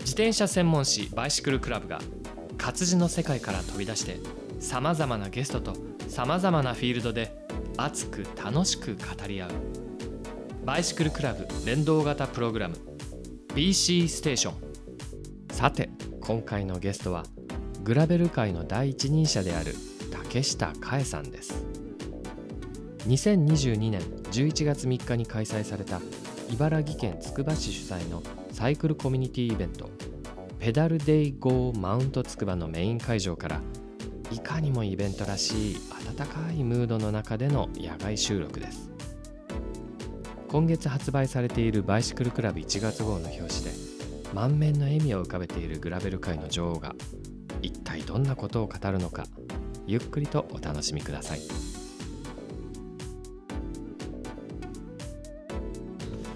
自転車専門誌バイシクルクラブが活字の世界から飛び出してさまざまなゲストとさまざまなフィールドで熱く楽しく語り合う。バイシクルクラブ連動型プログラム。BC ステーションさて今回のゲストはグラベル界の第一人者である竹下佳恵さんです。2022年11月3日に開催された茨城県つくば市主催のサイクルコミュニティイベントペダルデイゴーマウントつくばのメイン会場からいかにもイベントらしい温かいムードの中での野外収録です。今月発売されているバイシクルクラブ1月号の表紙で満面の笑みを浮かべているグラベル界の女王が一体どんなことを語るのかゆっくりとお楽しみください。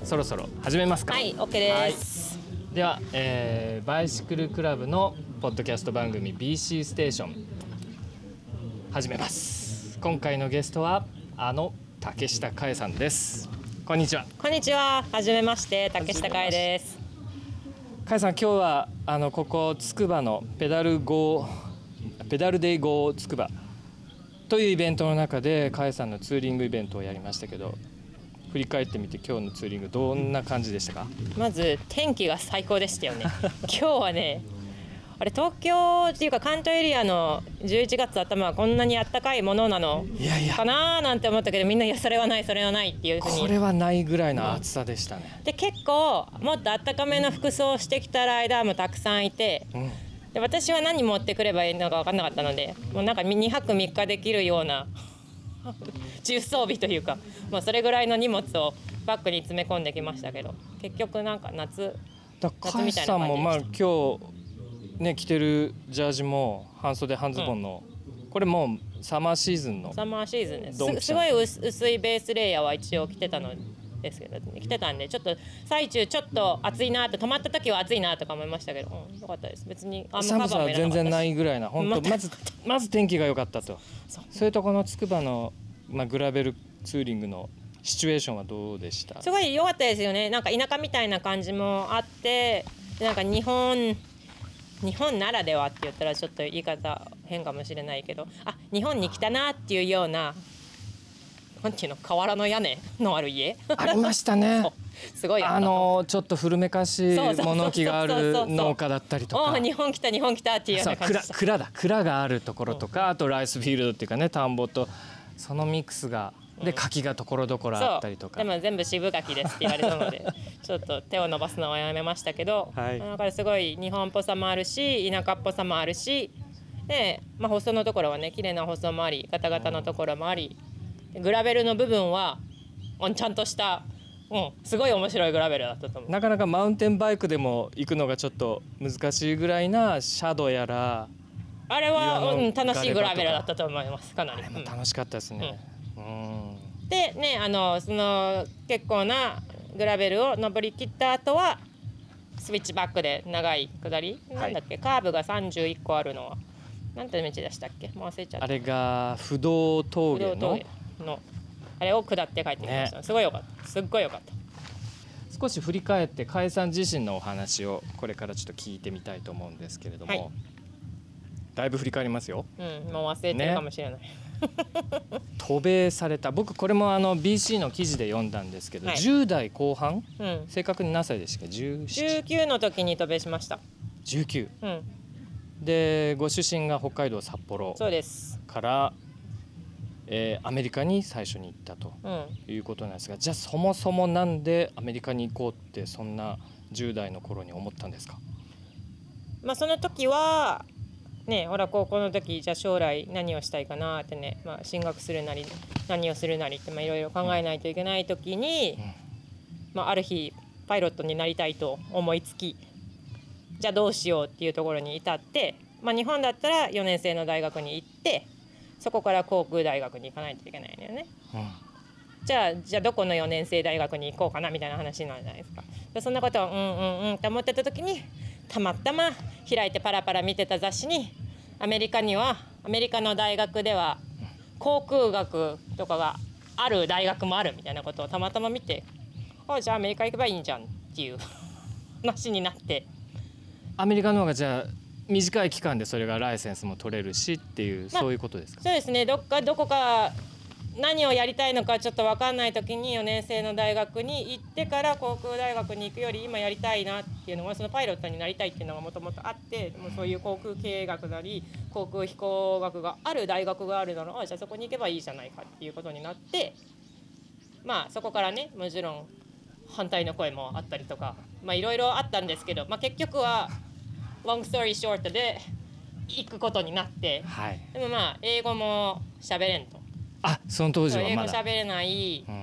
そろそろ始めますか？はい、OK です。では、えーバイシクルクラブのポッドキャスト番組 BC ステーション始めます今回のゲストはあの竹下佳恵さんです。こんにちは。こんにちは、はじめまして、竹下海です。佳恵さん今日はあのここつくばのペダルゴーペダルデイゴーつくばというイベントの中で佳恵さんのツーリングイベントをやりましたけど振り返ってみて今日のツーリングどんな感じでしたか？まず天気が最高でしたよね。今日はね、あれ東京っていうか関東エリアの11月頭はこんなに暖かいものなのいやいやかなーなんて思ったけど、みんないやそれはないそれはないっていうふうに。これはないぐらいの暑さでしたね、で結構もっと暖かめの服装をしてきたライダーもたくさんいて。うんで私は何持ってくればいいのか分かんなかったのでもうなんか2泊3日できるような 重装備というか、まあ、それぐらいの荷物をバッグに詰め込んできましたけど結局なんか夏だからカイさんもまあ今日ね着てるジャージも半袖半ズボンの、これもうサマーシーズンのサマーシーズンです。すすごい薄薄いベースレイヤーは一応着てたのですけど着てたんでちょっと最中ちょっと暑いなと止まった時は暑いなとか思いましたけど、うん、よかったです。別にあんま寒さは全然ないいぐらいな本当ままず まず天気が良かったと。それとこのつくばの、まあ、グラベルツーリングのシチュエーションはどうでした？すごい良かったですよね。なんか田舎みたいな感じもあってでなんか日本日本ならではって言ったらちょっと言い方変かもしれないけどあ日本に来たなっていうようななんていうの瓦の屋根のある家？ありましたね。すごいあのちょっと古めかしい物置がある農家だったりとおか日本来た日本来たっていうような感じ。蔵だ蔵があるところとかあとライスフィールドっていうかね田んぼとそのミックスがで柿がところどころあったりとかでも全部渋柿ですって言われたので ちょっと手を伸ばすのはやめましたけど、はいだからすごい日本っぽさもあるし田舎っぽさもあるしで、まあ、細のところはね綺麗な細もありガタガタのところもありグラベルの部分はうんちゃんとした、うん、すごい面白いグラベルだったと思う。なかなかマウンテンバイクでも行くのがちょっと難しいぐらいなシャドウやらあれは、うん、楽しいグラベルだったと思いますかなり。楽しかったですね。うんでねあのその結構なグラベルを登り切った後はスイッチバックで長い下り、はい。なんだっけ？カーブが31個あるのは。なんて道でしたっけ？もう忘れちゃった。あれが不動峠の？あれを下って帰ってきました、すごいよかった。すっごいよかった。少し振り返って海さん自身のお話をこれからちょっと聞いてみたいと思うんですけれども、はい。だいぶ振り返りますよ。うんもう忘れてるかもしれない、渡米された。僕これもあの BC の記事で読んだんですけど、はい。10代後半？うん。正確に何歳でしたっけ？17 19の時に渡米しました。19うん。でご出身が北海道札幌そうです。から、えーアメリカに最初に行ったとうん。いうことなんですがじゃあそもそもなんでアメリカに行こうってそんな10代の頃に思ったんですか？まあその時はねほら高校の時じゃあ将来何をしたいかなってね、まあ、進学するなり何をするなりってまあいろいろ考えないといけない時に、まあ、ある日パイロットになりたいと思いつきじゃあどうしようっていうところに至って、まあ、日本だったら4年生の大学に行ってそこから航空大学に行かないといけないのよね。じゃあじゃあどこの4年生大学に行こうかなみたいな話になるじゃないですか。でそんなことをうんうんうんって思ってた時にたまたま開いてパラパラ見てた雑誌にアメリカにはアメリカの大学では航空学とかがある大学もあるみたいなことをたまたま見てあじゃあアメリカ行けばいいんじゃんっていう話になって。アメリカの方がじゃあ短い期間でそれがライセンスも取れるしっていう、まあそういうことですか？そうですね。どっかどこか何をやりたいのかちょっと分かんない時に4年生の大学に行ってから航空大学に行くより今やりたいなっていうのはそのパイロットになりたいっていうのがもともとあってもうそういう航空経営学なり航空飛行学がある大学があるならあじゃあそこに行けばいいじゃないかっていうことになってまあそこからねもちろん反対の声もあったりとかまあいろいろあったんですけど、まあ、結局は long story short で行くことになってはいでもまあ英語も喋れんと。あその当時そう英語喋れない、うん。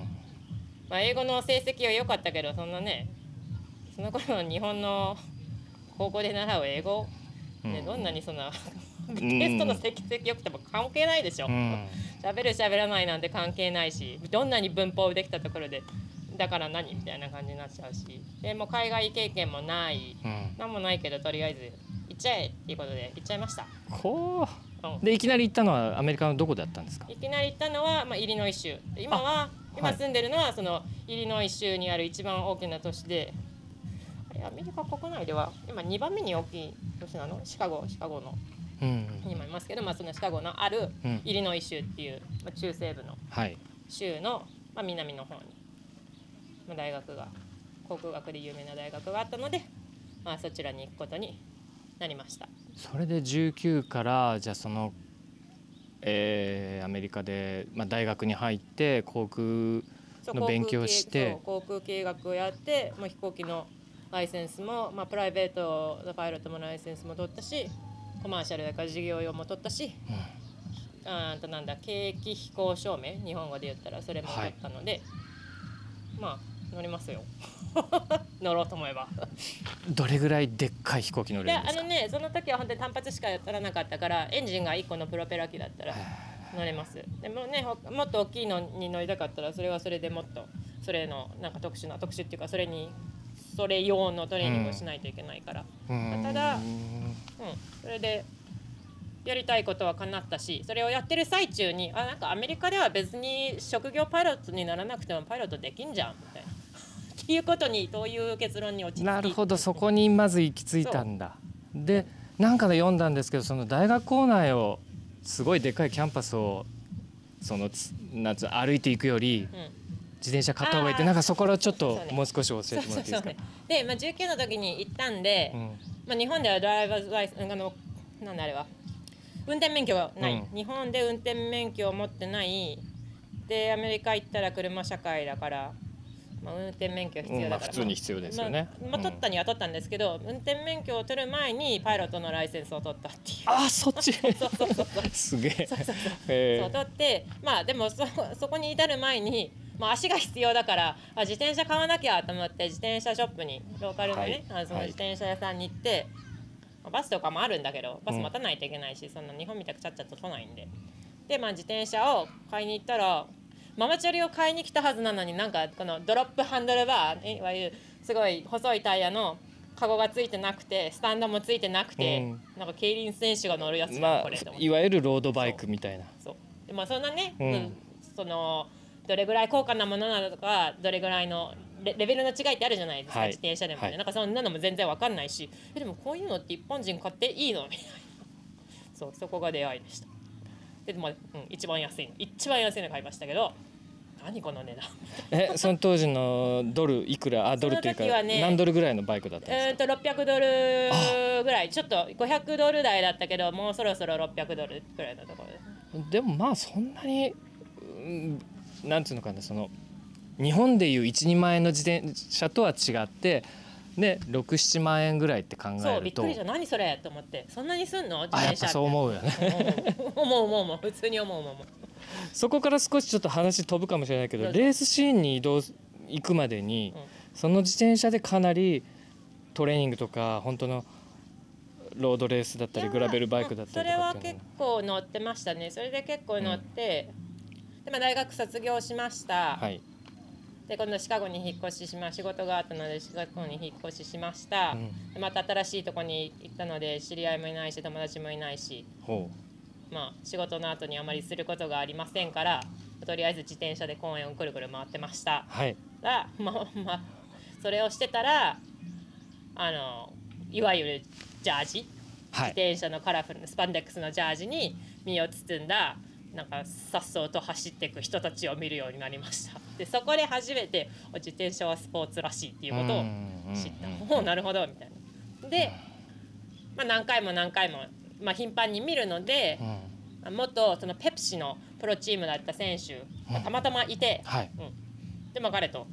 まあ、英語の成績は良かったけどそんなねその頃の日本の高校で習う英語、ねうん。どんなにそんなん。テストの成績良くても関係ないでしょ。うん。喋る喋らないなんて関係ないしどんなに文法できたところでだから何みたいな感じになっちゃうし。でもう海外経験もない。うん。何もないけどとりあえず行っちゃえっていうことで行っちゃいました、こうんうでいきなり行ったのはアメリカのどこだったんですか？いきなり行ったのは、まあ、イリノイ州。今は今はい。住んでるのはそのイリノイ州にある一番大きな都市で。あれアメリカ国内では今2番目に大きい都市なの？シカゴシカゴの。うんにもいますけど、まあ、そのシカゴのあるうん。イリノイ州っていう、まあ、中西部のはい。州の、まあ、南の方に、まあ、大学が航空学で有名な大学があったので、まあ、そちらに行くことになりました。それで19からじゃあその、えーアメリカで、まあ、大学に入って航空の勉強をして。航空経そう航空経営学をやって、まあ、飛行機のライセンスも、まあ、プライベートのパイロットもライセンスも取ったしコマーシャルだから事業用も取ったし、あーとなんだ景気飛行証明？日本語で言ったらそれも取ったので、まあ乗りますよ 乗ろうと思えば。どれぐらいでっかい飛行機乗いれるんですか？やあのねその時は本当に単発しかやらなかったからエンジンが1個のプロペラ機だったら乗れます。でもねほもっと大きいのに乗りたかったらそれはそれでもっとそれのなんか特殊な特殊っていうかそれにそれ用のトレーニングをしないといけないから、うん。ただうんそれでやりたいことは叶ったしそれをやってる最中にあなんかアメリカでは別に職業パイロットにならなくてもパイロットできんじゃんいうことにそういう結論に落ちなるほどそこにまず行き着いたんだ。でなんかで読んだんですけどその大学構内をすごいでっかいキャンパスをそのつなんつう歩いていくよりうん。自転車買った方がいいってなんかそこからちょっともう少し教えてもらっていいですか？ねで、まあ、19の時に行ったんで、うん。まあ、日本ではドライバーズライスあのなんだあれは。運転免許がない、うん。日本で運転免許を持ってない。でアメリカ行ったら車社会だから、まあ、運転免許必要だから、うんまあ普通に必要ですよね。まあまあ、うん。取ったには取ったんですけど、運転免許を取る前にパイロットのライセンスを取ったっていう。あーそっち。すげえ。そうそうそう。へー。そう取ってまあでもそそこに至る前に、まあ、足が必要だからあ自転車買わなきゃと思って自転車ショップにローカルのね、はい。あのそのはい。自転車屋さんに行って、まあバスとかもあるんだけどバス待たないといけないし、そんな日本みたくちゃっちゃと来ないんで。で、まあ、自転車を買いに行ったらママチャリを買いに来たはずなのになんかこのドロップハンドルバーいわゆるすごい細いタイヤのカゴがついてなくてスタンドもついてなくて、うん。なんか競輪選手が乗るやつまあいわゆるロードバイクみたいな。そう。でまあそんなね、うん。うん。そのどれぐらい高価なものなのかどれぐらいのレレベルの違いってあるじゃないですか、はい。自転車でもね、はい。なんかそんなのも全然わかんないしえでもこういうのって一般人買っていいの？みたいな。そうそこが出会いでしたでも、うん、一番安いの一番安いの買いましたけど何この値段？えその当時のドルいくら？あドルっていうかね何ドルぐらいのバイクだったんですえー、と600ドルぐらい。ちょっと500ドル台だったけどもうそろそろ600ドルぐらいのところででもまあそんなにうんなんつうのかなその日本でいう12万円の自転車とは違ってね67万円ぐらいって考そうえると。びっくりした。何それと思って。そんなにすんの？自転車そう思うよね。思う思う。思う普通に思う思うそこから少しちょっと話飛ぶかもしれないけどレースシーンに移動行くまでに、うん。その自転車でかなりトレーニングとか本当のロードレースだったりグラベルバイクだったりとかそれはっていうの。結構乗ってましたね。それで結構乗って、で、まあ、大学卒業しました、はいで今度シカゴに引っ越ししま仕事があったのでシカゴに引っ越ししました、うん。でまた新しいとこに行ったので知り合いもいないし友達もいないしほまあ仕事の後にあまりすることがありませんからとりあえず自転車で公園をくるくる回ってました。うはい。がまあまあそれをしてたらあのいわゆるジャージ？はい。自転車のカラフルなスパンデックスのジャージに身を包んだなんかさっそうと走っていく人たちを見るようになりました。でそこで初めてお自転車はスポーツらしいっていうことを知ったうんうなるほどみたいな。で、まあ、何回も何回も、まあ、頻繁に見るのでう、ん。元そのペプシのプロチームだった選手がたまたまいて、はい。でも彼と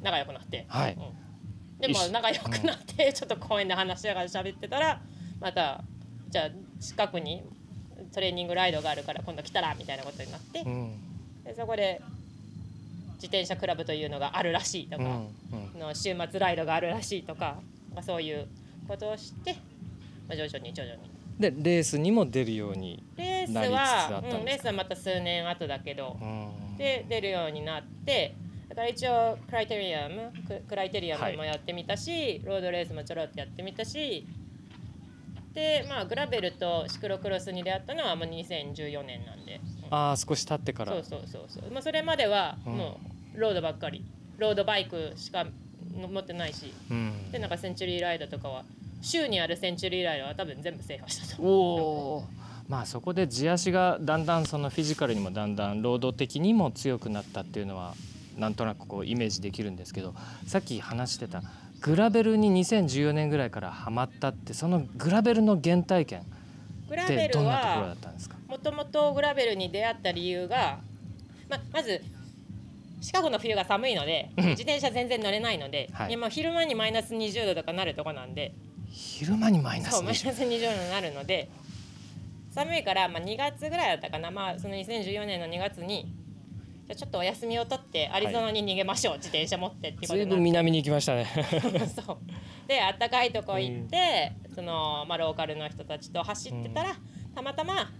仲良くなって、はい。うん。でも仲良くなって、ちょっと公園で話しながら喋ってたらまたじゃあ近くにトレーニングライドがあるから今度来たらみたいなことになって、うん。でそこで自転車クラブというのがあるらしいとか、うんうん。の週末ライドがあるらしいとか、まあ、そういうことをして、まあ、徐々に徐々に。でレースにも出るようにレースはんレースはまた数年後だけど、うん。で出るようになってだから一応クライテリアムククライテリアムもやってみたし、ロードレースもちょろっとやってみたしでまあグラベルとシクロクロスに出会ったのはもう2014年なんで、うんああ少し経ってから。そうそうそうそう、まあ、それまではうん。もうロードばっかり。ロードバイクしか持ってないし。うん。でなんかセンチュリーライドとかは州にあるセンチュリーライドは多分全部制覇したとおおまあそこで地足がだんだんそのフィジカルにもだんだん労働的にも強くなったっていうのはなんとなくこうイメージできるんですけどさっき話してたグラベルに2014年ぐらいからハマったってそのグラベルの原体験ってグラベルどんなところだはったんですか？もともとグラベルに出会った理由が、ままずシカゴの冬が寒いのでうん。自転車全然乗れないので、はい。今昼間にマイナス20度とかなるとこなんで。昼間にマイナス20そうマイナス20度になるので寒いから、まあ、2月ぐらいだったかな、まあ、その2014年の2月にじゃあちょっとお休みを取ってアリゾナに逃げましょう、自転車持ってっていうことずいになって。ぶん南に行きましたね。そう。であったかいとこ行って、そのまあ、ローカルの人たちと走ってたら、たまたま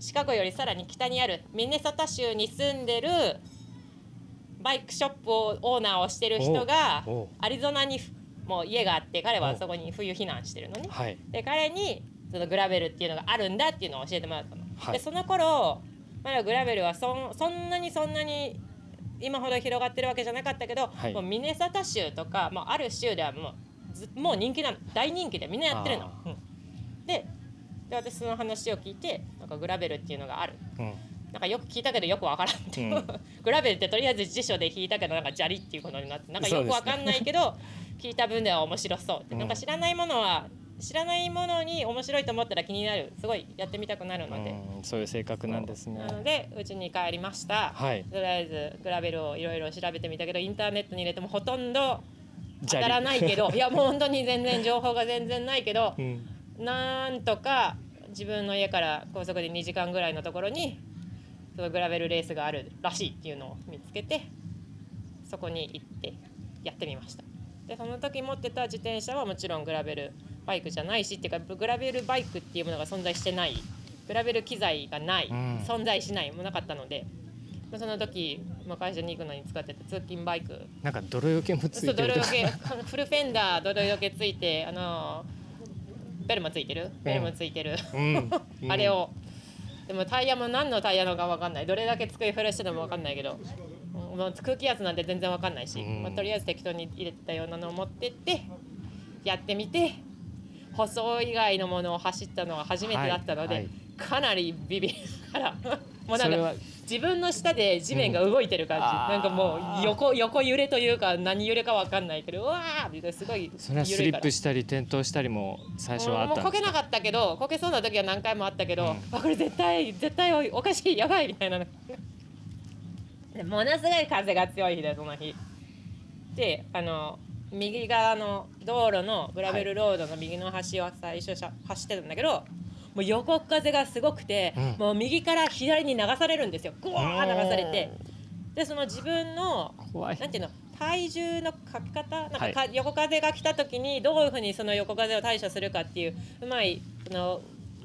シカゴよりさらに北にあるミネソタ州に住んでるバイクショップをオーナーをしてる人がアリゾナにもう家があって彼はそこに冬避難してるのね。はい。で彼にそのグラベルっていうのがあるんだっていうのを教えてもらったの。はい。でその頃まだグラベルはそんそんなにそんなに今ほど広がってるわけじゃなかったけど、はい。もうミネソタ州とか、まあ、ある州ではもうずもう人気なの。大人気でみんなやってるの。あ。うん。でで私その話を聞いてなんかグラベルっていうのがある。うん。なんかよく聞いたけどよくわからんって、うん。グラベルってとりあえず辞書で引いたけどなんか砂利っていうことになってなんかよくわかんないけど、聞いた分では面白そうって、うん。なんか知らないものは知らないものに面白いと思ったら気になる。すごいやってみたくなるので、うんそういう性格なんですね。なのでうちに帰りました、はい。とりあえずグラベルをいろいろ調べてみたけどインターネットに入れてもほとんど当たらないけど いやもう本当に全然情報が全然ないけど、うん。なんとか自分の家から高速で2時間ぐらいのところにそのグラベルレースがあるらしいっていうのを見つけてそこに行ってやってみましたでその時持ってた自転車はもちろんグラベルバイクじゃないしっていうかグラベルバイクっていうものが存在してない。グラベル機材がない、うん。存在しないもなかったので。まあその時まあ会社に行くのに使ってた通勤バイク。なんか泥よけもついてるとか。泥よけ。フルフェンダー泥よけついてあのベルもついてる？ベルもついてる、うん。あれを。でもタイヤも何のタイヤのか分かんない。どれだけ机フラしてるのも分かんないけど空気圧なんて全然分かんないし、うんまあ、とりあえず適当に入れてたようなのを持ってってやってみて細い以外のものを走ったのは初めてだったので、はい。はいかなりビビりながら もうなんか自分の下で地面が動いてる感じ、うん。なんかもう横横揺れというか何揺れか分かんないけどうわーみたいなすごいそれはスリップしたり転倒したりも最初はあっもうたんこけなかったけどこけそうな時は何回もあったけど、うん。あこれ絶対絶対おおかしいやばいみたいな。のでものすごい風が強い日でその日。であの右側の道路のグラベルロードの右の端を最初走ってたんだけどもう横風がすごくて、うん。もう右から左に流されるんですよ。グワー流されて。でその自分のなんていうの体重のかけ方？なんかか、はい横風が来た時にどういうふうにその横風を対処するかっていううまいその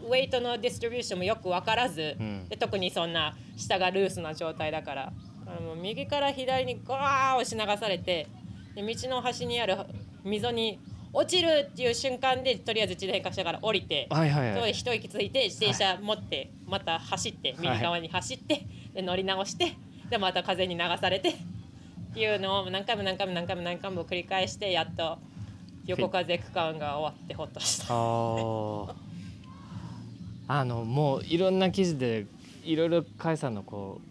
ウェイトのディストリビューションもよく分からず、うん。で特にそんな下がルースな状態だからあの右から左にガー押し流されてで道の端にある溝に落ちるっていう瞬間でとりあえず自転車から降りて、はいはいはい。一息ついて自転車持ってまた走って右側に走って、で乗り直してでまた風に流されてっていうのを何回も何回も何回も何回も繰り返してやっと横風区間が終わってほっとした。あのもういろんな記事でいろいろ甲斐さんのこう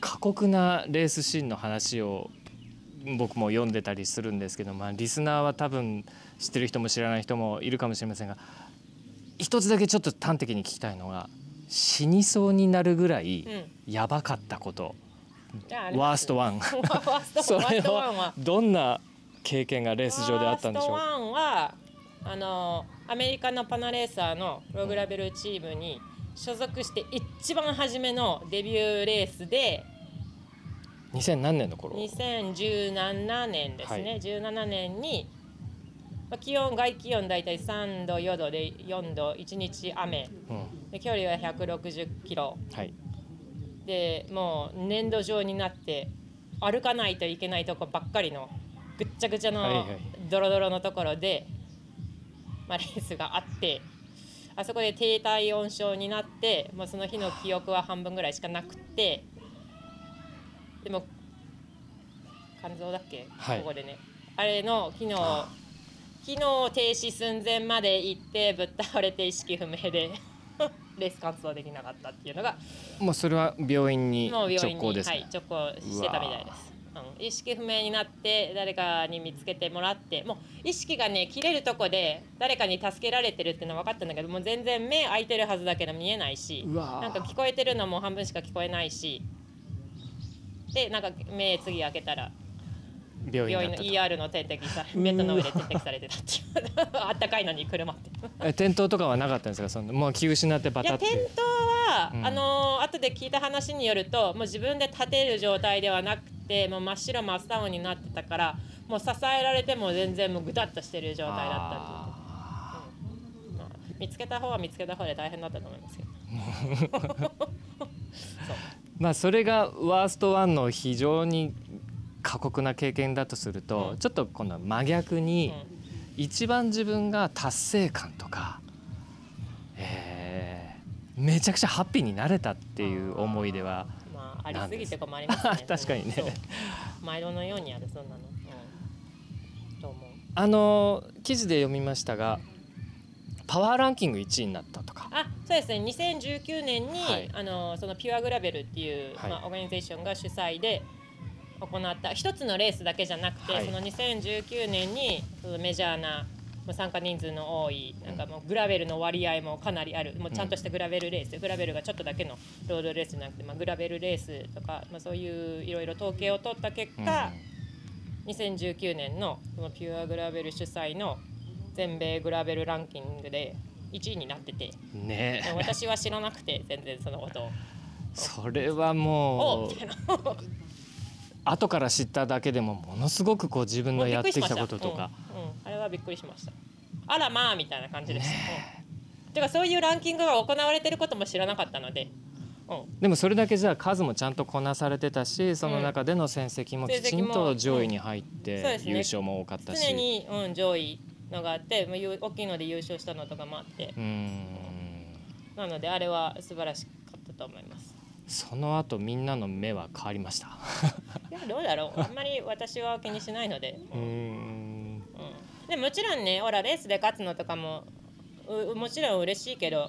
過酷なレースシーンの話を僕も読んでたりするんですけど、まあ、リスナーは多分知ってる人も知らない人もいるかもしれませんが一つだけちょっと端的に聞きたいのが死にそうになるぐらいうん。やばかったこと、じゃああれ ワーストワン。それはは。どんな経験がレース上であったんでしょう？ワーストワンはあのアメリカのパナレーサーのプログラベルチームに所属して一番初めのデビューレースで2000何年の頃？2017年ですね、はい。17年に、まあ、気温外気温大体3度4度で4度1日雨。うん。で距離は160キロ。はい。でもう粘土状になって歩かないといけないとこばっかりのぐっちゃぐちゃのはいはい。ドロドロのところで、まあ、レースがあってあそこで低体温症になってもうその日の記憶は半分ぐらいしかなくってでも肝臓だっけ、はい。ここでね。あれの昨日昨日停止寸前まで行ってぶっ倒れて意識不明で レース完走できなかったっていうのがもうそれは病院にもう病院に直行ですね、はい、直行してたみたいです。うん、意識不明になって誰かに見つけてもらってもう意識がね切れるとこで誰かに助けられてるっていうのは分かったんだけどもう全然目開いてるはずだけど見えないしなんか聞こえてるのも半分しか聞こえないし。でなんか目次開けたら病院病院の ER の点滴さベッドの上で点滴されてたっていう。あったかいのに車って。え転倒とかはなかったんですか？そのもう気失ってバいやタって。転倒は、うん。あのー後で聞いた話によるともう自分で立てる状態ではなくてもう真っ白真っ青になってたからもう支えられても全然もうぐたっとしてる状態だったってあいう、見つけた方は見つけた方で大変だったと思いますけど。ーまあそれがワーストワンの非常に過酷な経験だとすると、うん。ちょっとこの真逆に、うん。一番自分が達成感とか、えーめちゃくちゃハッピーになれたっていう思い出はまあありすぎて困りますね。確かにね。毎度のようにあるそんなの、うん、と思う？あの記事で読みましたがパワーランキング1位になったとか。あそうですね。2019年に、はい。あのそのピュアグラベルっていう、はい。まあ、オーガニゼーションが主催で行った一つのレースだけじゃなくて、はい。その2019年にそのメジャーなもう参加人数の多いなんかもうグラベルの割合もかなりある。もうちゃんとしたグラベルレース、グラベルがちょっとだけのロードレースじゃなくて、まあ、グラベルレースとか、まあ、そういういろいろ統計を取った結果、2019年のそのピュアグラベル主催の全米グラベルランキングで1位になってて。うんね私は知らなくて全然そのことを。それはおもう。後から知っただけでもものすごくこう自分のやってきたこととか、うんうんあれはびっくりしました。あらまあみたいな感じでした。うんてかそういうランキングが行われてることも知らなかったので。うんでもそれだけじゃあ数もちゃんとこなされてたしその中での戦績もきちんと上位に入って優勝も多かったし常に、うん、上位のがあって、大きいので優勝したのとかもあってう、んなのであれは素晴らしかったと思います。その後みんなの目は変わりました いやどうだろう。あんまり私は気にしないので。ううんんでもちろんねほらレースで勝つのとかもうもちろん嬉しいけど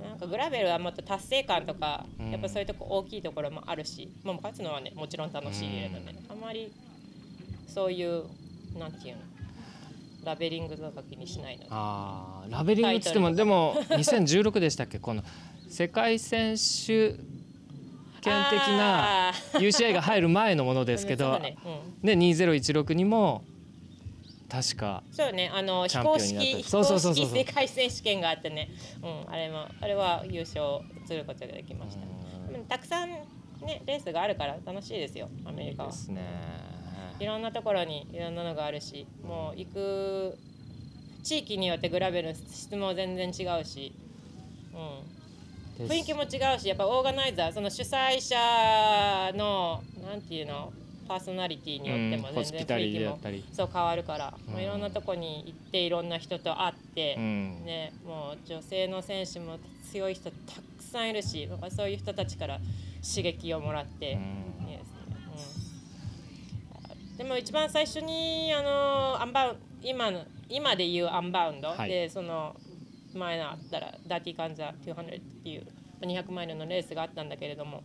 なんかグラベルはもっと達成感とか、うん。やっぱそういうとこ大きいところもあるし、もう勝つのはねもちろん楽しいけどね、あまりそういうなんていうのラベリングとか気にしないので。あーラベリングっつってもでも2016でしたっけ？この世界選手権的な UCI が入る前のものですけど。ね。うん。で2016にも確か。そうね、あの非公式非公式世界選手権があってね、うん、あれもあれは優勝することができました。うん。たくさんねレースがあるから楽しいですよアメリカは。で。すね。いろんなところにいろんなのがあるし、もう行く地域によってグラベルの質も全然違うし、うん、で雰囲気も違うしやっぱオーガナイザーその主催者のなんていうのパーソナリティによっても全然雰囲気もそう変わるから、うん。もういろんなとこに行っていろんな人と会って、うん。ね、もう女性の選手も強い人たくさんいるしそういう人たちから刺激をもらって、ですね。うん、でも一番最初にあのアンバウン今の今で言うアンバウンド、はい。でその前のあったらダーティーカンザ200っていうまあ200マイルのレースがあったんだけれども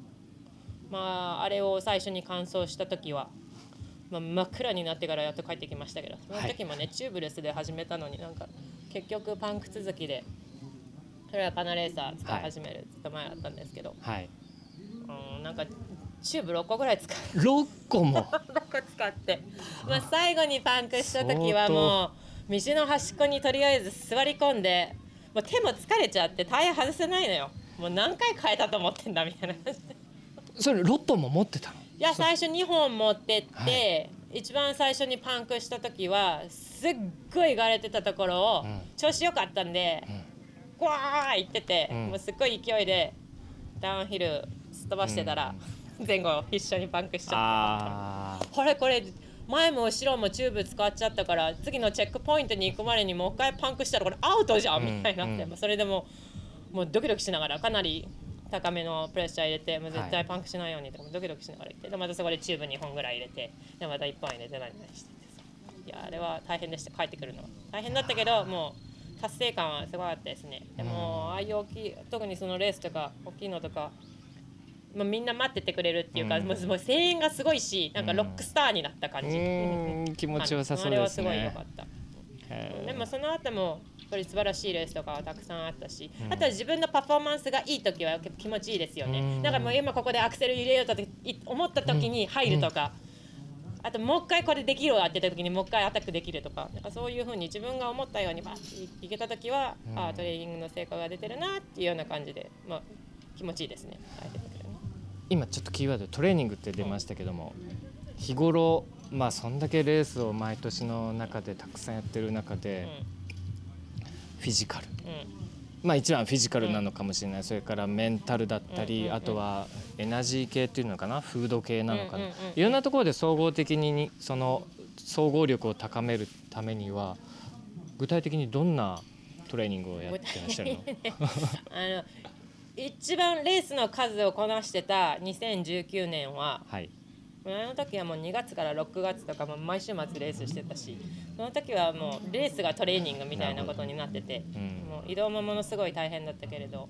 まああれを最初に完走した時は、まあ、真っ暗になってからやっと帰ってきましたけどその時もね、チューブレスで始めたのになんか結局パンク続きでそれはパナレーサー使い始めるずっと前だったんですけど、はい。うん、なんかチューブ6個ぐらい使う。6個も？6個使って、まあ、最後にパンクした時はもう道の端っこにとりあえず座り込んでもう手も疲れちゃってタイヤ外せないのよ。もう何回変えたと思ってんだみたいな感じでそれ6本も持ってたの？いや最初2本持ってって、はい。一番最初にパンクした時はすっごい荒れてたところを、うん。調子良かったんで、ん。グワー行ってて、うん。もうすっごい勢いでダウンヒルすっ飛ばしてたら、前後一緒にパンクしちゃった。あこれこれ前も後ろもチューブ使っちゃったから次のチェックポイントに行くまでにもう一回パンクしたらこれアウトじゃんうんみたいになって、うんまあそれでももうドキドキしながらかなり高めのプレッシャー入れてもう絶対パンクしないようにとかドキドキしながら行ってでまたそこでチューブ2本ぐらい入れてでまた1本入れて何々し。ていやあれは大変でした。帰ってくるのは。大変だったけどもう達成感はすごかったですねでもああいう大きい特にそのレースとか大きいのとかまあ、みんな待っててくれるっていうか、うん。もう声援がすごいしなんかロックスターになった感じ、ーん気持ちよさそうです あれはすごい良ねかった。でもその後もやっぱり素晴らしいレースとかはたくさんあったし、うん。あとは自分のパフォーマンスがいい時は結構気持ちいいですよね、うん。だからもう今ここでアクセル入れようとい思った時に入るとか、あともう一回これできるわって言った時にもう一回アタックできるとか。なんかそういうふうに自分が思ったようにバッていけた時は、うん。ああトレーニングの成果が出てるなっていうような感じで、まあ、気持ちいいですね。今ちょっとキーワードトレーニングって出ましたけども日頃まあそんだけレースを毎年の中でたくさんやってる中でフィジカル。まあ一番フィジカルなのかもしれない。それからメンタルだったりあとはエナジー系っていうのかな？フード系なのかな？いろんなところで総合的にその総合力を高めるためには具体的にどんなトレーニングをやってらっしゃるの？あの一番レースの数をこなしてた2019年ははいあの時はもう2月から6月とかも毎週末レースしてたしその時はもうレースがトレーニングみたいなことになっててうん。もう移動もものすごい大変だったけれど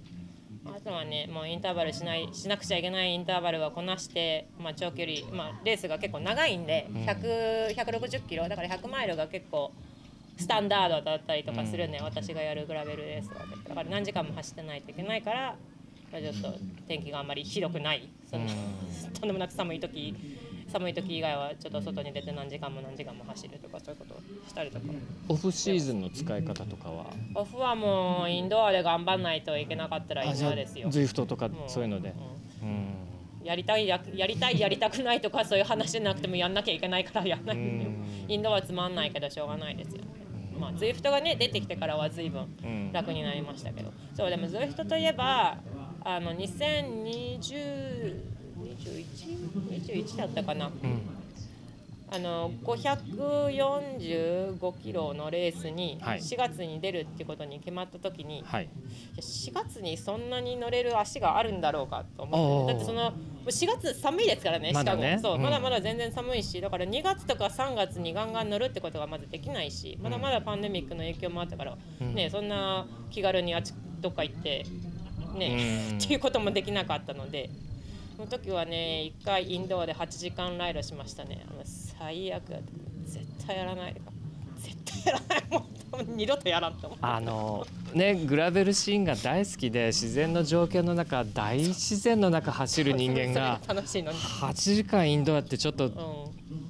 あとはねもうインターバルしないしなくちゃいけないインターバルはこなして、まあ、長距離、まあ、レースが結構長いんでうん。100 160キロだから100マイルが結構スタンダードだったりとかするね、うん。私がやるグラベルレースは。だから何時間も走ってないといけないからまあちょっと天気があんまりひどくない。そん。とんでもなく寒い時寒い時以外はちょっと外に出て何時間も何時間も走るとかそういうことをしたりとか。オフシーズンの使い方とかは？オフはもうインドアで頑張んないといけなかったらインドアですよ。ZWIFT とかもそういうので。やりたいややりたいやりたくないとかそういう話じゃなくてもやんなきゃいけないからやんない、うん。インドはつまんないけどしょうがないですよ。ね。まあ ZWIFT がね出てきてからは随分うん。楽になりましたけど。そうでも ZWIFT といえばあの2020 21 21だったかな。うん。あの545キロのレースにはい。4月に出るってことに決まった時に、いはい。や4月にそんなに乗れる足があるんだろうかと思って、だってそのもう4月寒いですからね、まだね。シカゴそう、うん。まだまだ全然寒いし、だから2月とか3月にガンガン乗るってことがまずできないし、まだまだパンデミックの影響もあったから、うん。ね、そんな気軽にあっちどっか行って、ね、うんっていうこともできなかったので。その時はね、1回インドアで8時間ライドしましたね。最悪。絶対やらない。絶対やらない。もう多分二度とやらんと思う。あのねグラベルシーンが大好きで自然の条件の中大自然の中走る人間がそれ楽しいのに。8時間インドアってちょっとう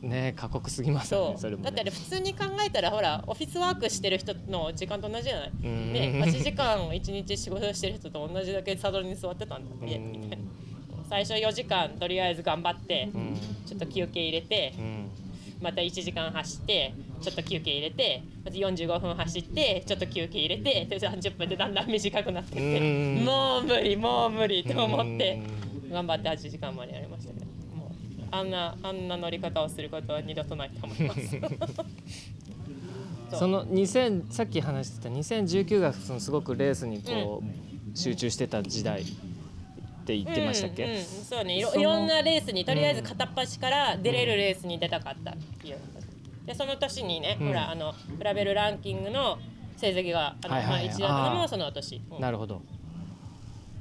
ん。ね過酷すぎますねそれもね。だってあれ普通に考えたらほらオフィスワークしてる人の時間と同じじゃない、ん。ね、8時間1日仕事してる人と同じだけサドルに座ってたんだみたいな最初4時間とりあえず頑張ってうん。ちょっと休憩入れてうんまた1時間走ってちょっと休憩入れてまた45分走ってちょっと休憩入れてで30分でだんだん短くなってってうん。もう無理もう無理と思ってうん。頑張って8時間までやりましたけどもうあんなあんな乗り方をすることは二度とないと思います。その2000さっき話してた2019がそのすごくレースにこう、集中してた時代って言ってましたっけ、うんうんそうね。いろいろんなレースにとりあえず片っ端から出れるレースに出たかったっていう。でその年にね、うん。ほらあの比べるランキングの成績があの、はいはい。まあ、1だっもその年、うん。なるほど。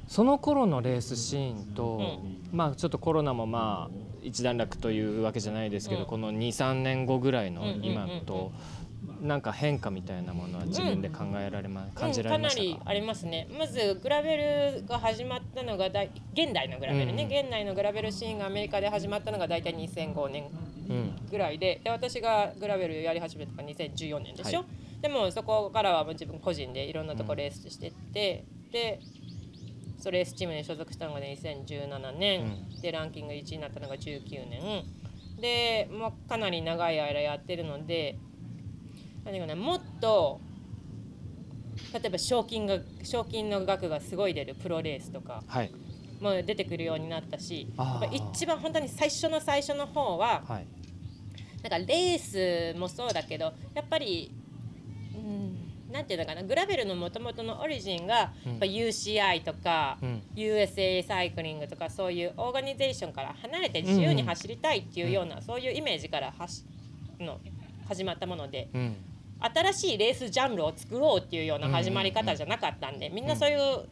その頃のレースシーンと、まあちょっとコロナもまあ一段落というわけじゃないですけど、うん。この23年後ぐらいのうんうんうんうん。今と、なんか変化みたいなものは自分で考えられま、感じられましたか？うんかなりありますね。まずグラベルが始まったのがだい現代のグラベルね、うん。現代のグラベルシーンがアメリカで始まったのが大体2005年うん。ぐらいでで私がグラベルやり始めたのが2014年でしょ、はい。でもそこからはもう自分個人でいろんなとこレースしてって、でそレースチームに所属したのが、ね、2017年、でランキング1位になったのが19年でもうかなり長い間やってるので何かねもっと例えば賞金が賞金の額がすごい出るプロレースとかはい。も出てくるようになったし一番本当に最初の最初の方ははい。なんかレースもそうだけどやっぱり、うん、なんていうのかなグラベルのもともとのオリジンがやっぱ UCI とか、うん。USA サイクリングとかそういうオーガニゼーションから離れて自由に走りたいっていうような、そういうイメージからはしの始まったものでうん新しいレースジャンルを作ろうっていうような始まり方じゃなかったんで、みんなそういう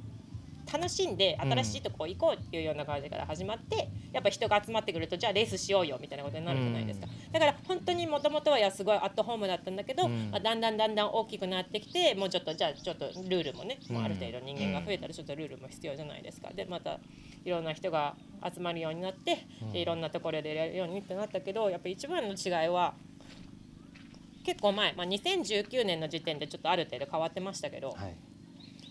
楽しんで新しいとこ行こうっていうような感じから始まってやっぱ人が集まってくるとじゃあレースしようよみたいなことになるじゃないですか、だから本当にもともとはすごいアットホームだったんだけど、うん。まあ、だんだんだんだん大きくなってきてもうちょっとじゃあちょっとルールもね、もうある程度人間が増えたらちょっとルールも必要じゃないですか。でまたいろんな人が集まるようになって、でいろんなところでやるようにってなったけどやっぱ一番の違いは結構前、まあ、2019年の時点でちょっとある程度変わってましたけど、はい。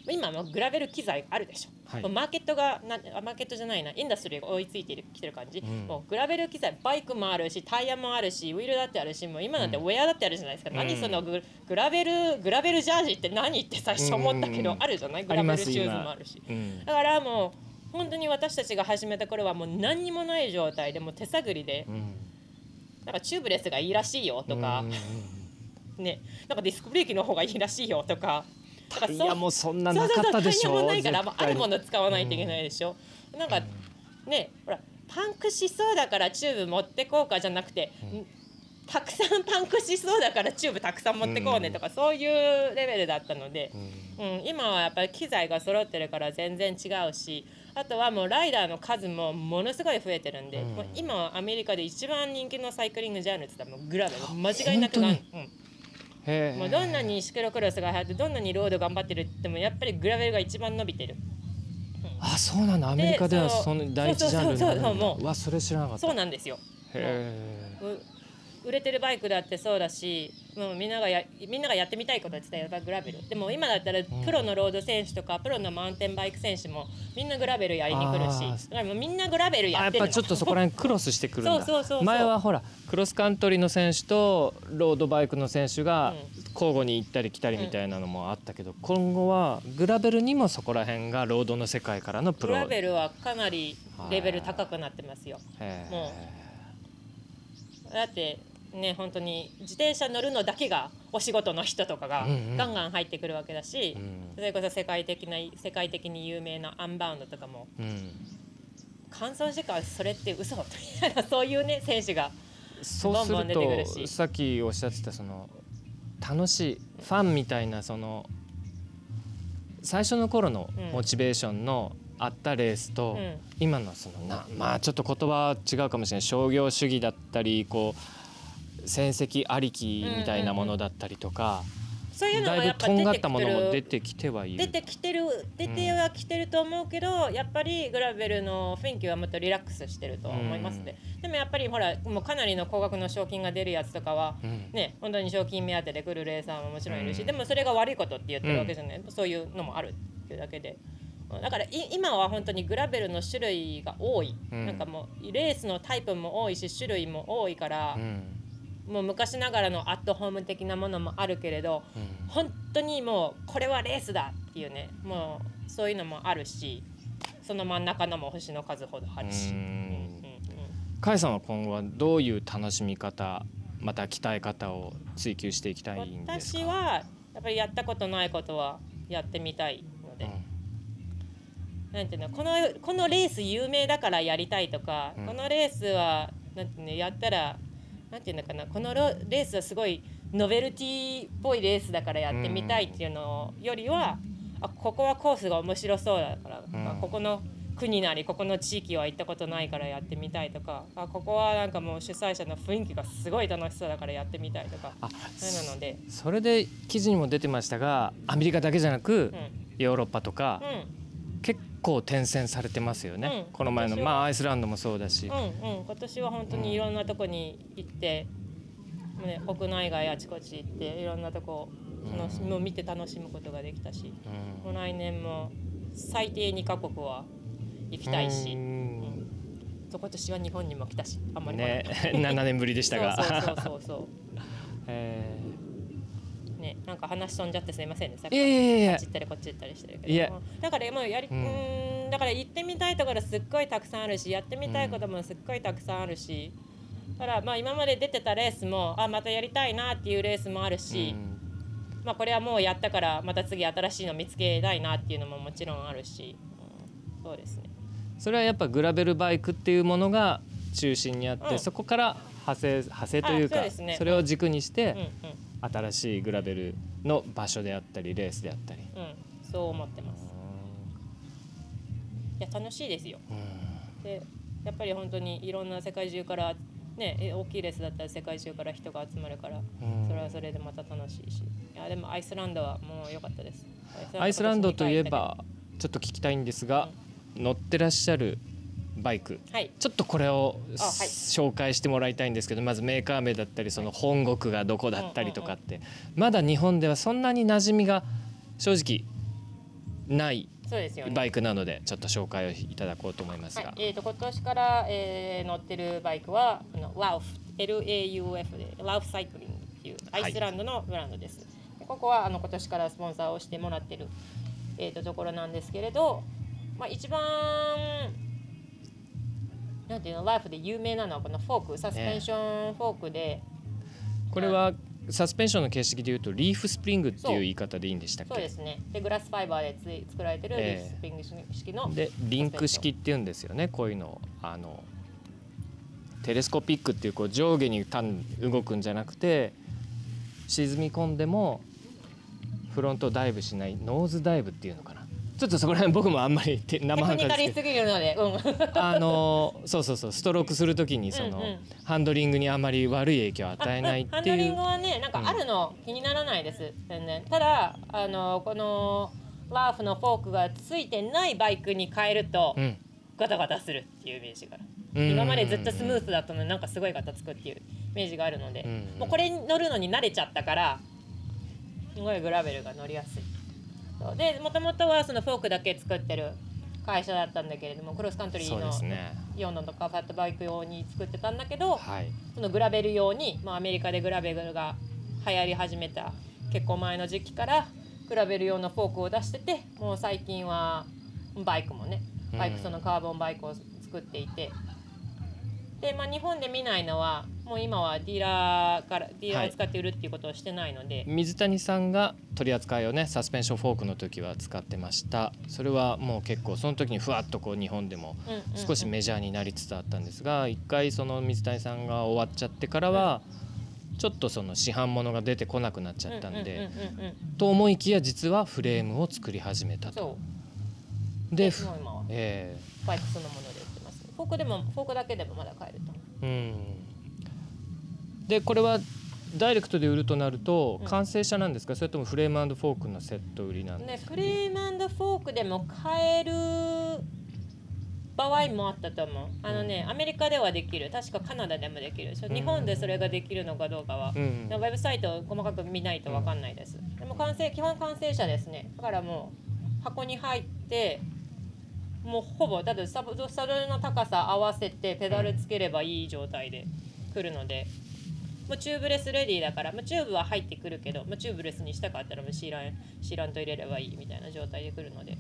今もうグラベル機材あるでしょ、はい。マーケットがなあマーケットじゃないなインダストリーが追いついてるきてる感じ、うん。もうグラベル機材バイクもあるしタイヤもあるしウィールだってあるしもう今なんてウェアだってあるじゃないですか、うん。何そのググラベルグラベルジャージって何って最初思ったけど、うん。あるじゃない？グラベルシューズもあるし。うん。だからもう本当に私たちが始めた頃はもう何にもない状態でもう手探りでうん。なんかチューブレスがいいらしいよとかねなんかディスクブレーキの方がいいらしいよとか。なんかそういやもうそんななかったでしょそうそうそうタイヤもないから、あ、あるもの使わないといけないでしょ、なんかねほらパンクしそうだからチューブ持ってこうかじゃなくて、たくさんパンクしそうだからチューブたくさん持ってこうねとか、そういうレベルだったので、うん。今はやっぱり機材が揃ってるから全然違うしあとはもうライダーの数もものすごい増えてるんで、うん。もう今はアメリカで一番人気のサイクリングジャンルって言ったらもうグラベル間違いなくがん、本うんもうどんなにシクロクロスが流行ってどんなにロード頑張ってるって言ってもやっぱりグラベルが一番伸びてる。あそうなんだ。アメリカではその第一ジャンルになるんだ。そうそうそうそうもう。それ知らなかった。そうなんですよ。へえう売れてるバイクだってそうだしもうみんながやみんながやってみたいことって言ったらやっぱグラベル。でも今だったらプロのロード選手とかプロのマウンテンバイク選手もみんなグラベルやりに来るし。だからもうみんなグラベルあやってるの。やっぱちょっとそこら辺クロスしてくるんだ。そうそうそう前はほらクロスカントリーの選手とロードバイクの選手が交互に行ったり来たりみたいなのもあったけど、今後はグラベルにもそこら辺がロードの世界からのプロ。グラベルはかなりレベル高くなってますよ。もだってね本当に自転車乗るのだけがお仕事の人とかがガンガン入ってくるわけだし、うん。それこそ世界的な世界的に有名なアンバウンドとかもうん。完走時間それって嘘みたいなそういうね選手がそうすボンボン出てくるるし。とさっきおっしゃってたその楽しいファンみたいなその最初の頃のうん。モチベーションのあったレースと、うん。今のそのなまあちょっと言葉は違うかもしれない。商業主義だったりこう戦績ありきみたいなものだったりとか、そういうのだいぶがやっぱとんがってた出くものも出るてきてはいる。出てきてる出てはきてると思うけど、やっぱりグラベルの雰囲気はもっとリラックスしてると思いますね、でもやっぱりほらもうかなりの高額の賞金が出るやつとかは、うん。ね本当に賞金目当てで来るレーサーももちろんいるし、うん。でもそれが悪いことって言ってるわけじゃない、そういうのもあるっていうだけで。だからい今は本当にグラベルの種類が多い、うん。なんかもうレースのタイプも多いし種類も多いから、うんもう昔ながらのアットホーム的なものもあるけれどうん。本当にもうこれはレースだっていうねもうそういうのもあるしその真ん中のも星の数ほどあるし。うん。うんうん甲斐さんは今後はどういう楽しみ方また鍛え方を追求していきたいんですか？私はやっぱりやったことないことはやってみたいので、なんていうのこのこのレース有名だからやりたいとか、うん。このレースはなんていうのやったらなんていうのかなこのロレースはすごいノベルティっぽいレースだからやってみたいっていうのよりは、あここはコースが面白そうだから、うん。あここの国なりここの地域は行ったことないからやってみたいとかあここはなんかもう主催者の雰囲気がすごい楽しそうだからやってみたいとかあそういうのなので。それで記事にも出てましたがアメリカだけじゃなくうん。ヨーロッパとかうん結構転戦されてますよね、うん。この前のまあアイスランドもそうだし、うんうん、今年は本当にいろんなとこに行って、もうね、国内外あちこち行っていろんなとこ楽しうん。もう見て楽しむことができたし、うん。もう来年も最低2カ国は行きたいし、そう今年は日本にも来たしあんまりねかった7年ぶりでしたが。そうそうそうそう。そえうねなんか話飛んじゃってすいませんね。さっーきいやいやいやあっち行ったりこっち行ったりしてるけど。だからもうやり、ううん。だから行ってみたいところすっごいたくさんあるしやってみたいこともすっごいたくさんあるし、だからまあ今まで出てたレースもあまたやりたいなっていうレースもあるし、うん。まあこれはもうやったからまた次新しいの見つけたいなっていうのももちろんあるし、うん。そうですね。それはやっぱグラベルバイクっていうものが中心にあって、うん。そこから派生派生というかあそれを軸にして、うんうん新しいグラベルの場所であったりレースであったり。うんそう思ってます。いや楽しいですよ。うん。でやっぱり本当にいろんな世界中からねえ大きいレースだったら世界中から人が集まるからうん。それはそれでまた楽しいし。いやでもアイスランドはもう良かったです。アイスランドといえばちょっと聞きたいんですが、乗ってらっしゃるバイク。はい。ちょっとこれを、あはい。紹介してもらいたいんですけどまずメーカー名だったりその本国がどこだったりとかって、まだ日本ではそんなに馴染みが正直ないバイクなのでちょっと紹介をいただこうと思いますが、はい。えー、と今年から、えー乗ってるバイクはあの LAUF で LAUF サイクリングっていうアイスランドのブランドです、でここはあの今年からスポンサーをしてもらってる、えー、とところなんですけれど、まあ、一番なんていうのライフで有名なのはこのフォークサスペンションフォークで、これはサスペンションの形式でいうとリーフスプリングっていう言い方でいいんでしたっけ？そうですね。でグラスファイバーでつい作られてるリえ。えーフスプリング式の、でリンク式っていうんですよねこういうの。をあのテレスコピックっていうこう上下に単に動くんじゃなくて沈み込んでもフロントダイブしないノーズダイブっていうのかなちょっとそこら辺僕もあんまり 生半可ですけすぎるので、うん、どあのそうそうそうストロークする時にその、うんうん。ハンドリングにあまり悪い影響を与えないっていう。ハンドリングはねなんかあるの気にならないです、全然。ただあのこのラーフのフォークがついてないバイクに変えるとうん。ガタガタするっていうイメージが。今までずっとスムースだったのになんかすごいガタつくっていうイメージがあるので、うん。もうこれに乗るのに慣れちゃったからすごいグラベルが乗りやすいそう。でもともとはそのフォークだけ作ってる会社だったんだけれどもクロスカントリーのすね。ヨンドンとかファットバイク用に作ってたんだけど、はい。そのグラベル用に、まあ、アメリカでグラベルが流行り始めた結構前の時期からグラベル用のフォークを出しててもう最近はバイクもねバイクうんそのカーボンバイクを作っていて、で、まあ、日本で見ないのはもう今はディーラーからディーラーを使って売るっていうことをしてないので、水谷さんが取り扱いをねサスペンションフォークの時は使ってました。それはもう結構その時にふわっとこう日本でも少しメジャーになりつつあったんですが一回その水谷さんが終わっちゃってからはちょっとその市販物が出てこなくなっちゃったんでと思いきや実はフレームを作り始めたと。でえバイクそのもので売ってます。フォークでもフォークだけでもまだ買えるとえうんでこれはダイレクトで売るとなるとうん。完成車なんですか、それともフレームフォークのセット売りなんですか、ねフレームフォークでも買える場合もあったと思う。あのね、アメリカではできる。確かカナダでもできる日本でそれができるのかどうかは、うんウェブサイトを細かく見ないと分かんないです、でも完成基本完成車ですね。だからもう箱に入ってもうほぼだってサブサドルの高さ合わせてペダルつければいい状態で来るのでもうチューブレスレディだから、まあ、チューブは入ってくるけど、まあ、チューブレスにしたかったらもうシーランシーランと入れればいいみたいな状態で来るので。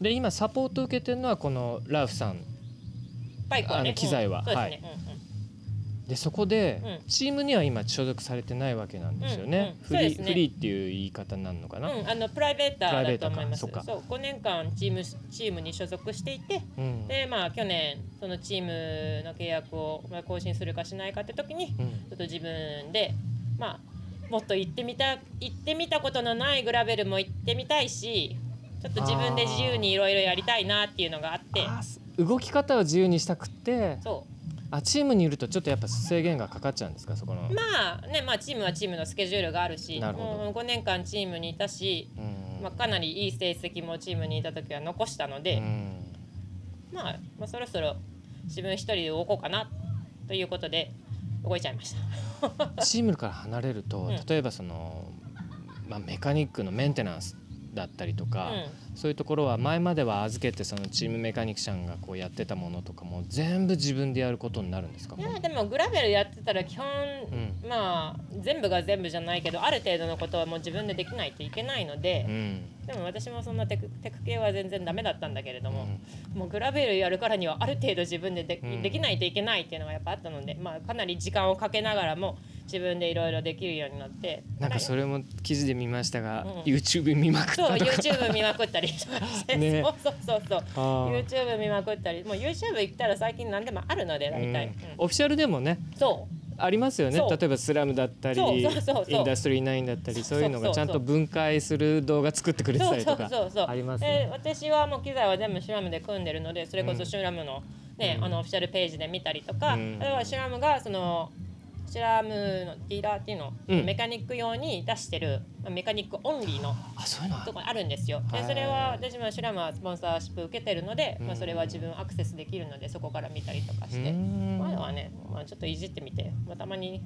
で今サポート受けてるのはこのラウフさん。バイクはね。あの機材は。うん。そうですね、うんうんでそこでうん。チームには今所属されてないわけなんですよね、うんうん。フリーフリーっていう言い方になるのかな、うん、あのプライベーターだと思います。そう。5年間チームチームに所属していてうん。でまあ去年そのチームの契約をまあ更新するかしないかって時にちうん。ょっと自分でまあもっと行ってみた行ってみたことのないグラベルも行ってみたいしちょっと自分で自由にいろいろやりたいなっていうのがあって。動き方を自由にしたくってそうあチームにいるとちょっとやっぱ制限がかかっちゃうんですかそこの、まあねまあチームはチームのスケジュールがあるしなるほど。もう5年間チームにいたし、うん。まあ、かなりいい成績もチームにいた時は残したので、うん。まあ、まあそろそろ自分一人で動こうかなということで動いちゃいました。チームから離れると、うん。例えばその、まあ、メカニックのメンテナンスだったりとか、うん。そういうところは前までは預けてそのチームメカニクシャンがこうやってたものとかも全部自分でやることになるんですか？いやでもグラベルやってたら基本、うまあ全部が全部じゃないけどある程度のことはもう自分でできないといけないのでう、ん。でも私もそんなテクテク系は全然ダメだったんだけれども、うん。もうグラベルやるからにはある程度自分でで,、うん。できないといけないっていうのがやっぱあったので、まあ、かなり時間をかけながらも自分でいろいろできるようになって。なんかそれも記事で見ましたが、うん。YouTube 見まくったそう YouTube 見まくったりとかして、ね。そうそうそうそう。YouTube 見まくったり。もう YouTube 行ったら最近何でもあるので大体、うん。うんオフィシャルでもねそう。ありますよね。例えば「スラムだったりインダストリー9」だったりそういうのがちゃんと分解する動画作ってくれてたりとかありますでね。私はもう機材は全部シュラムで組んでるのでそれこそシュラムの,、ねうん。あのオフィシャルページで見たりとか、うん。あるいはシュラムがそのシュラムのディーラーっていうの、うん。メカニック用に出してるまあメカニックオンリーのとこあるんですよ。はいでそれは私もシュラムはスポンサーシップ受けてるので、まあ、うんそれは自分アクセスできるのでそこから見たりとかうして。ん。前はね、まあ、ちょっといじってみて、まあ、たまに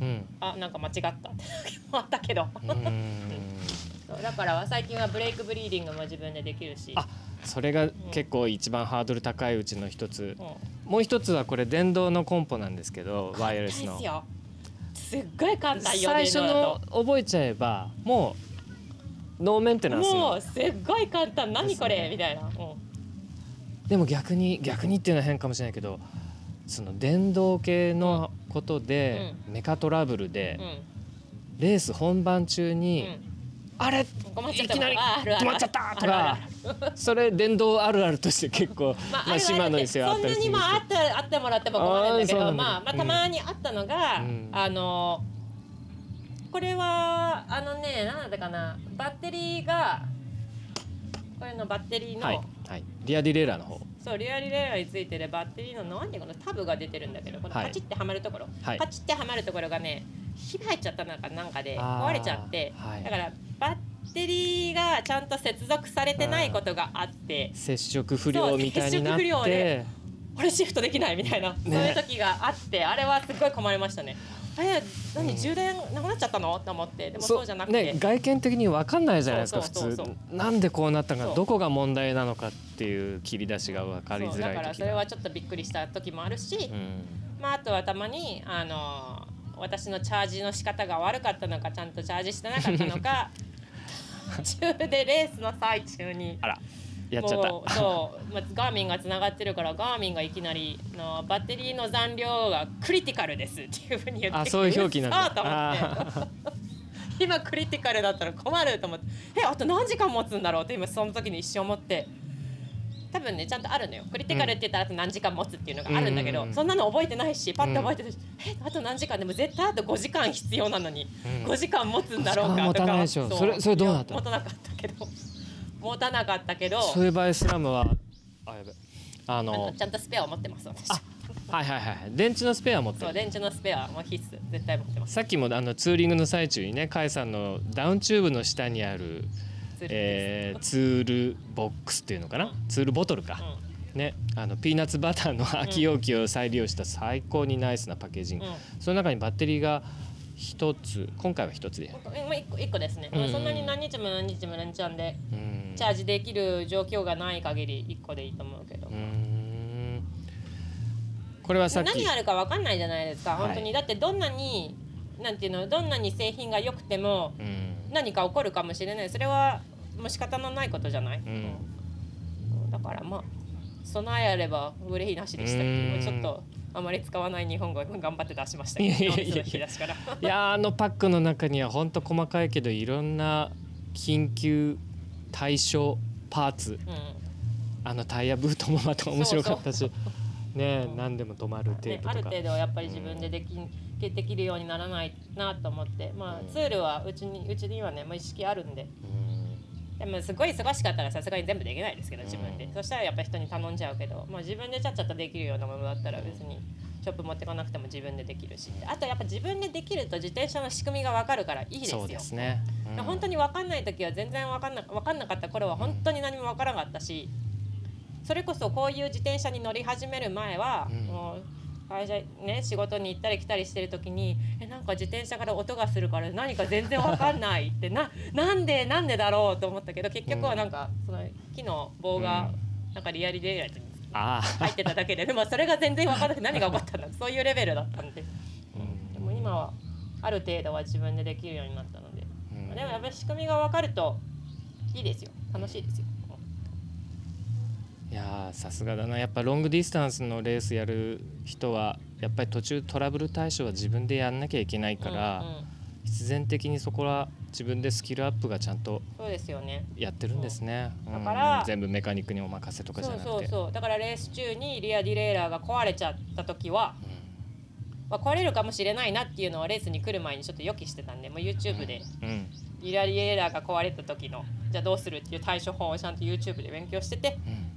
うん。あなんか間違ったって時もあったけど。うんそう。だから最近はブレイクブリーディングも自分でできるし。あそれが結構一番ハードル高いうちの一つ。うん。もう一つはこれ電動のコンポなんですけどワイヤレスの。ですよ。すっごい簡単よ最初の覚えちゃえばもうノーメンテナンスものうすっごい簡単。何これ、みたいな、うん。でも逆に逆にっていうのは変かもしれないけどその電動系のことで、メカトラブルで、うレース本番中ん。に、あれいきなり止まっちゃったとか。それ電動あるあるとして結構、まあ、島野にせよあそんなったりするんですにまああってあってもらっても困るんだけどまあ、まあたまにあったのが、うん。あのこれはあのね何だったかな。バッテリーがこれのバッテリーの、リアディレイラーの方。そうリアリレーラーについてる。バッテリーの何ていうかなタブが出てるんだけどこのはい。パチってはまるところ、はい。パチってはまるところがね開いちゃったなんかなんかで壊れちゃって、はい。だからバッテリーがちゃんと接続されてないことがあって。接触不良みたいになって。であれシフトできないみたいな、そういう時があってあれはすごい困りましたね。あれ何、うん。充電なくなっちゃったの？と思って。でもそうじゃなくて、ね外見的に分かんないじゃないですか普通。なんでこうなったかどこが問題なのかっていう切り出しが分かりづそうだからそれはちょっとびっくりした時もあるし、うん。まあ、あとはたまに、あの私のチャージの仕方が悪かったのかちゃんとチャージしてなかったのか途 中でレースの最中に。あらやっちゃった。もうそう、まあ、ガーミンがつながってるからガーミンがいきなりのバッテリーの残量がクリティカルですっていうふうに言ってあそういう表記なんだ。と思って。今クリティカルだったら困ると思って。えあと何時間持つんだろうって今その時に一瞬思って多分ねちゃんとあるのよ。クリティカルって言ったらあと何時間持つっていうのがあるんだけど、うんうんうん。そんなの覚えてないしパッと覚えてるし、えあと何時間でも絶対あと5時間必要なのに、うん。5時間持つんだろうかとか。5時間持たないでしょ。それそれどうなった持たなかったけど。持たなかったけど。そういう場合スラムはあやべ。ああののちゃんとスペアを持ってます私。あはいはいはい電池のスペア持ってる。そう電池のスペアも必須。絶対持ってます。さっきもあのツーリングの最中にね甲斐さんのダウンチューブの下にある、えーツールボックスっていうのかな？ツールボトルか、ね。あのピーナッツバターの空き容器を再利用した最高にナイスなパッケージング、うん。その中にバッテリーが一つ。今回は一つで、一個一個ですね、うん。そんなに何日も何日も連チャンでうん。チャージできる状況がない限り一個でいいと思うけど、これはさっき何があるかわかんないじゃないですか、はい。本当に。だってどんなになんていうのどんなに製品が良くてもうん何か起こるかもしれない。それはもう仕方のないことじゃない、うん。うんだからまあ備えあれば憂いなしでしたけうんどちょっとあまり使わない日本語頑張って出しましたけどいやーあのパックの中にはほんと細かいけどいろんな緊急対処パーツ。うん。あのタイヤブートもまた面白かったし。ねうん何でも止まるテーね、あるプとか程度やっぱり自分ででき,、できるようにならないなと思って、まあ、ツールはうちにうちにはねもう意識あるんで。うん。でもすごい忙しかったらさすがに全部できないですけど自分で、うんそしたらやっぱり人に頼んじゃうけど、まあ、自分でちゃっちゃとできるようなものだったら別にショップ持ってこなくても自分でできるしあとやっぱ自分でできると自転車の仕組みが分かるからいいですよ。そうですね、うん。本当に分かんない時は全然分かんな分かんなかった頃は本当に何も分からなかったしそれこそこういう自転車に乗り始める前は、うん。もう会社ね仕事に行ったり来たりしてる時にえなんか自転車から音がするから何か全然分かんないってななんでなんでだろうと思ったけど結局はなんかその木の棒がなんかリアリデイライトにああ入ってただけででもそれが全然分からなくて何が起こったんだそういうレベルだったんで。うん。でも今はある程度は自分でできるようになったので、うん。でもやっぱり仕組みが分かるといいですよ。楽しいですよ、いやーさすがだな。やっぱロングディスタンスのレースやる人はやっぱり途中トラブル対処は自分でやんなきゃいけないから、うんうん。必然的にそこは自分でスキルアップがちゃんとそうですよね。やってるんですね、う。ん。だからうん全部メカニックにお任せとかじゃなくて。そうそうだからレース中にリアディレイラーが壊れちゃった時は、まあ、壊れるかもしれないなっていうのはレースに来る前にちょっと予期してたんでもう YouTube で。うん。リアディレイラーが壊れた時のじゃあどうするっていう対処法をちゃんと YouTube で勉強しててうん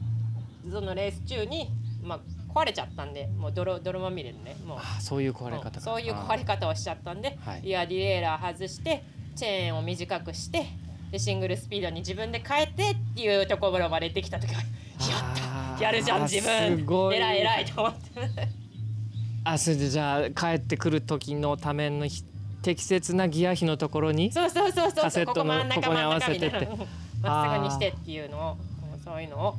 そのレース中に、まあ、壊れちゃったんでもう泥泥まみれでねもう。あそういう壊れ方うんそういう壊れ方をしちゃったんで、はい。リアディレイラー外してチェーンを短くしてでシングルスピードに自分で変えてっていうところまでできた時はやったやるじゃん自す分ごい。偉い偉いと思って。あそれでじゃあ帰ってくる時のためのひ適切なギア比のところにそうそうそうそうカセットのここに合わせてって。まっすぐにしてっていうのをうんそういうのを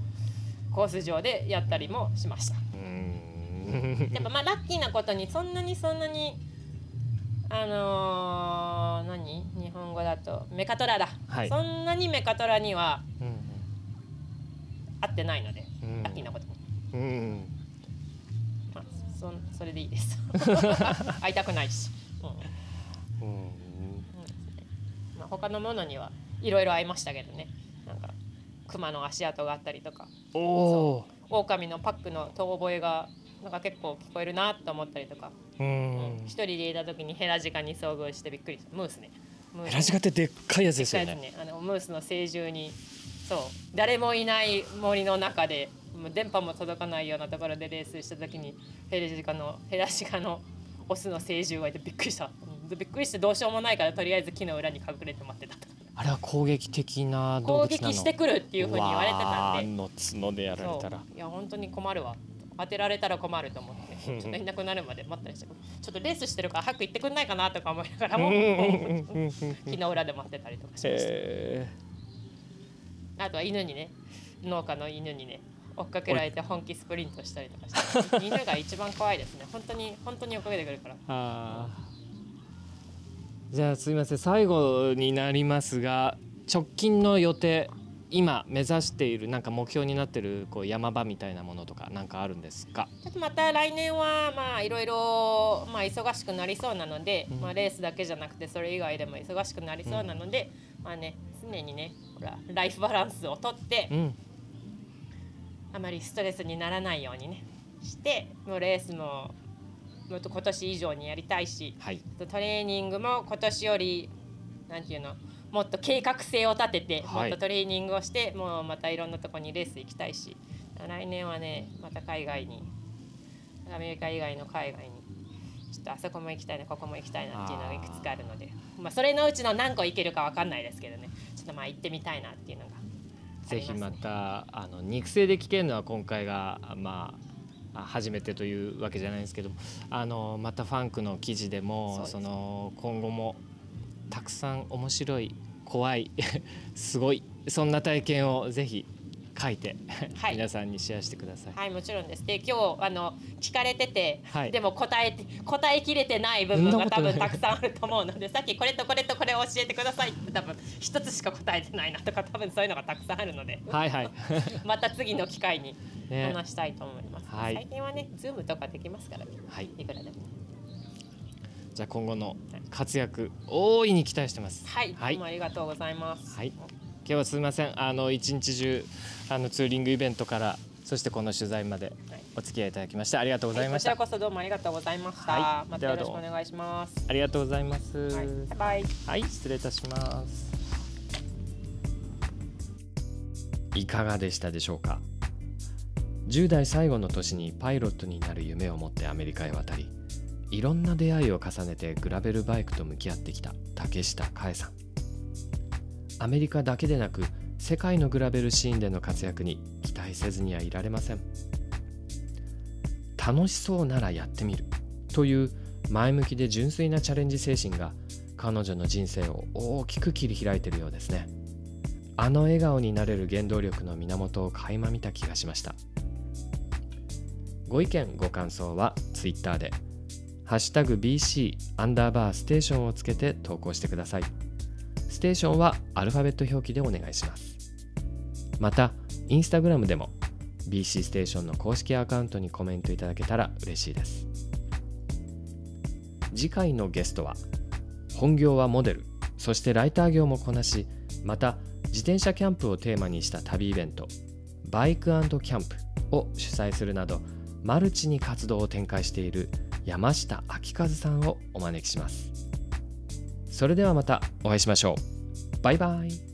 コース上でやったりもしました。やっぱまあラッキーなことにそんなにそんなにあのー何？日本語だとメカトラだ、はい。そんなにメカトラにはうん合ってないので、うん。ラッキーなことに、うん。うんまあ、そんそれでいいです。会いたくないし、うん。うん。まあ、他のものにはいろいろ会いましたけどね。なんか熊の足跡があったりとか。狼のパックの遠吠えがなんか結構聞こえるなと思ったりとか、ーううん。ん一人でいた時にヘラジカに遭遇してびっくりした。ムースね。ヘラジカってでっかいやつですよね。ね。あのムースの成獣にそう。誰もいない森の中でもう電波も届かないようなところでレースした時にヘラジカのヘラジカのオスの成獣がいてびっくりした、うん。でびっくりしてどうしようもないからとりあえず木の裏に隠れて待ってたあれは攻撃的な動攻物なの？撃してくるっていうふうに言われてたんで。の角でやられそたら。う。いや本当に困るわ。当てられたら困ると思って ちょっといなくなるまで待ったりしてちょっとレースしてるから早く行ってくんないかなとか思いながらも。木の裏で待ってたりとかしました。へあとは犬にね農家の犬にね追っかけられて本気スプリントしたりとかして。犬が一番怖いですね。本当に本当に追っかけてくるからじゃあすいません最後になりますが直近の予定今目指しているなんか目標になってるこう山場みたいなものとかなんかあるんですか？ちょっとまた来年はまあいろいろまあ忙しくなりそうなので、うん。まあレースだけじゃなくてそれ以外でも忙しくなりそうなので、まあね常にねほらライフバランスをとってうん。あまりストレスにならないようにねしてもうレースももっと今年以上にやりたいしはい。トレーニングも今年よりなんていうのもっと計画性を立てて、はい。もっとトレーニングをしてもうまたいろんなとこにレース行きたいし来年はねまた海外にアメリカ以外の海外にちょっとあそこも行きたいなここも行きたいなっていうのがいくつかあるのでまあ、それのうちの何個行けるかわかんないですけどね。ちょっとまあ行ってみたいなっていうのがあぜひりまたあの肉声で聞けるのは今回がまああ初めてというわけじゃないんですけどあのまたファンクの記事でもその今後もたくさん面白い怖い すごいそんな体験をぜひ書いて、はい。皆さんにシェアしてください。はいもちろんです。で今日あの聞かれてて、はい。でも答えて答えきれてない部分が多分たくさんあると思うのでさっきこれとこれとこれを教えてください。って多分一つしか答えてないなとか多分そういうのがたくさんあるのではいはい。また次の機会にね。話したいと思います、はい。最近はねズームとかできますからねはい。いくらでも。じゃあ今後の活躍大いに期待してます。はい、はい。どうもありがとうございます。はい今日はすみません。あの一日中あのツーリングイベントからそしてこの取材まではい。お付き合いいただきましてありがとうございました、はいこちらこそどうもありがとうございました、はい。またよろしくお願いします。ありがとうございます。はい、バイバイ。はい失礼いたします。いかがでしたでしょうか？10代最後の年にパイロットになる夢を持ってアメリカへ渡りいろんな出会いを重ねてグラベルバイクと向き合ってきた竹下佳恵さんアメリカだけでなく世界のグラベルシーンでの活躍に期待せずにはいられません。楽しそうならやってみるという前向きで純粋なチャレンジ精神が彼女の人生を大きく切り開いているようですね。あの笑顔になれる原動力の源を垣間見た気がしました。ご意見ご感想は Twitter で「ハッシュタグ #BC アンダーバーステーション」をつけて投稿してください。ステーションはアルファベット表記でお願いします。またインスタグラムでも BC ステーションの公式アカウントにコメントいただけたら嬉しいです。次回のゲストは本業はモデルそしてライター業もこなしまた自転車キャンプをテーマにした旅イベントバイクキャンプを主催するなどマルチに活動を展開している山下明和さんをお招きします。それではまたお会いしましょう。バイバイ。